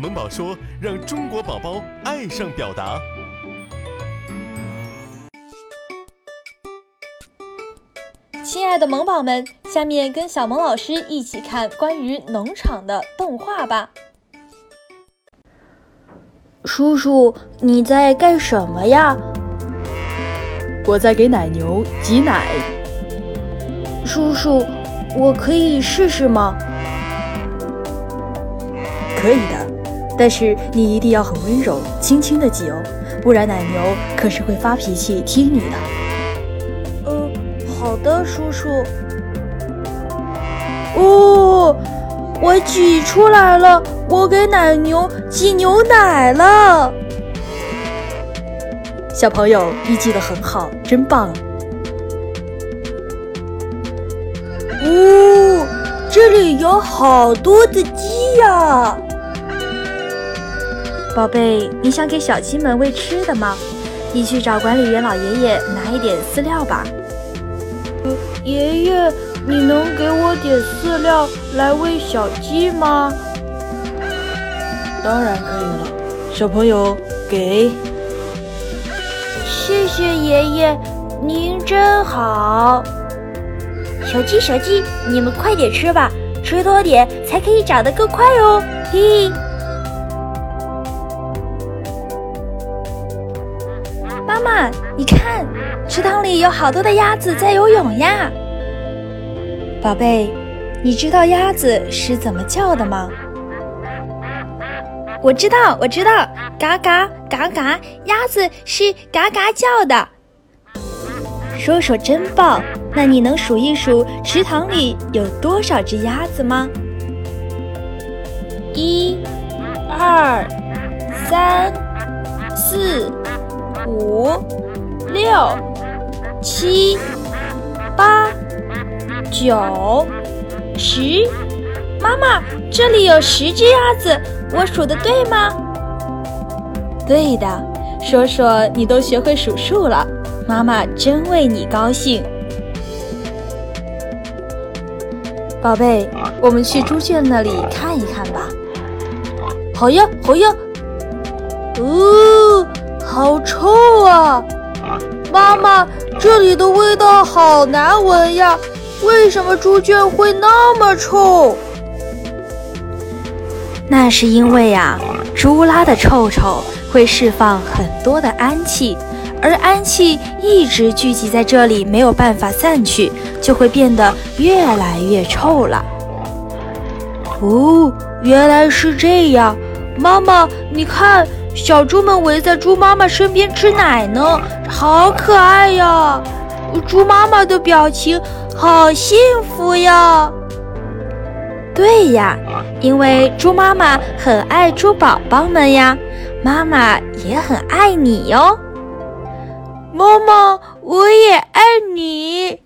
萌宝说：“让中国宝宝爱上表达。”亲爱的萌宝们，下面跟小萌老师一起看关于农场的动画吧。叔叔，你在干什么呀？我在给奶牛挤奶。叔叔，我可以试试吗？可以的，但是你一定要很温柔，轻轻的挤哦，不然奶牛可是会发脾气踢你的。嗯好的，叔叔。哦，我挤出来了，我给奶牛挤牛奶了。小朋友，你挤得很好，真棒！哦，这里有好多的鸡呀！宝贝，你想给小鸡们喂吃的吗？你去找管理员老爷爷拿一点饲料吧。爷爷，你能给我点饲料来喂小鸡吗？当然可以了，小朋友，给。谢谢爷爷，您真好。小鸡，小鸡，你们快点吃吧，吃多点才可以长得更快哦。嘿。妈妈，你看，池塘里有好多的鸭子在游泳呀。宝贝，你知道鸭子是怎么叫的吗？我知道，我知道，嘎嘎嘎嘎，鸭子是嘎嘎叫的。说说真棒！那你能数一数池塘里有多少只鸭子吗？一、二、三、四。五、六、七、八、九、十，妈妈，这里有十只鸭子，我数的对吗？对的，说说你都学会数数了，妈妈真为你高兴。宝贝，我们去猪圈那里看一看吧。好呀，好呀。哦。好臭啊！妈妈，这里的味道好难闻呀！为什么猪圈会那么臭？那是因为呀，猪拉的臭臭会释放很多的氨气，而氨气一直聚集在这里，没有办法散去，就会变得越来越臭了。哦，原来是这样。妈妈，你看。小猪们围在猪妈妈身边吃奶呢，好可爱呀！猪妈妈的表情好幸福呀。对呀，因为猪妈妈很爱猪宝宝们呀，妈妈也很爱你哟。妈妈，我也爱你。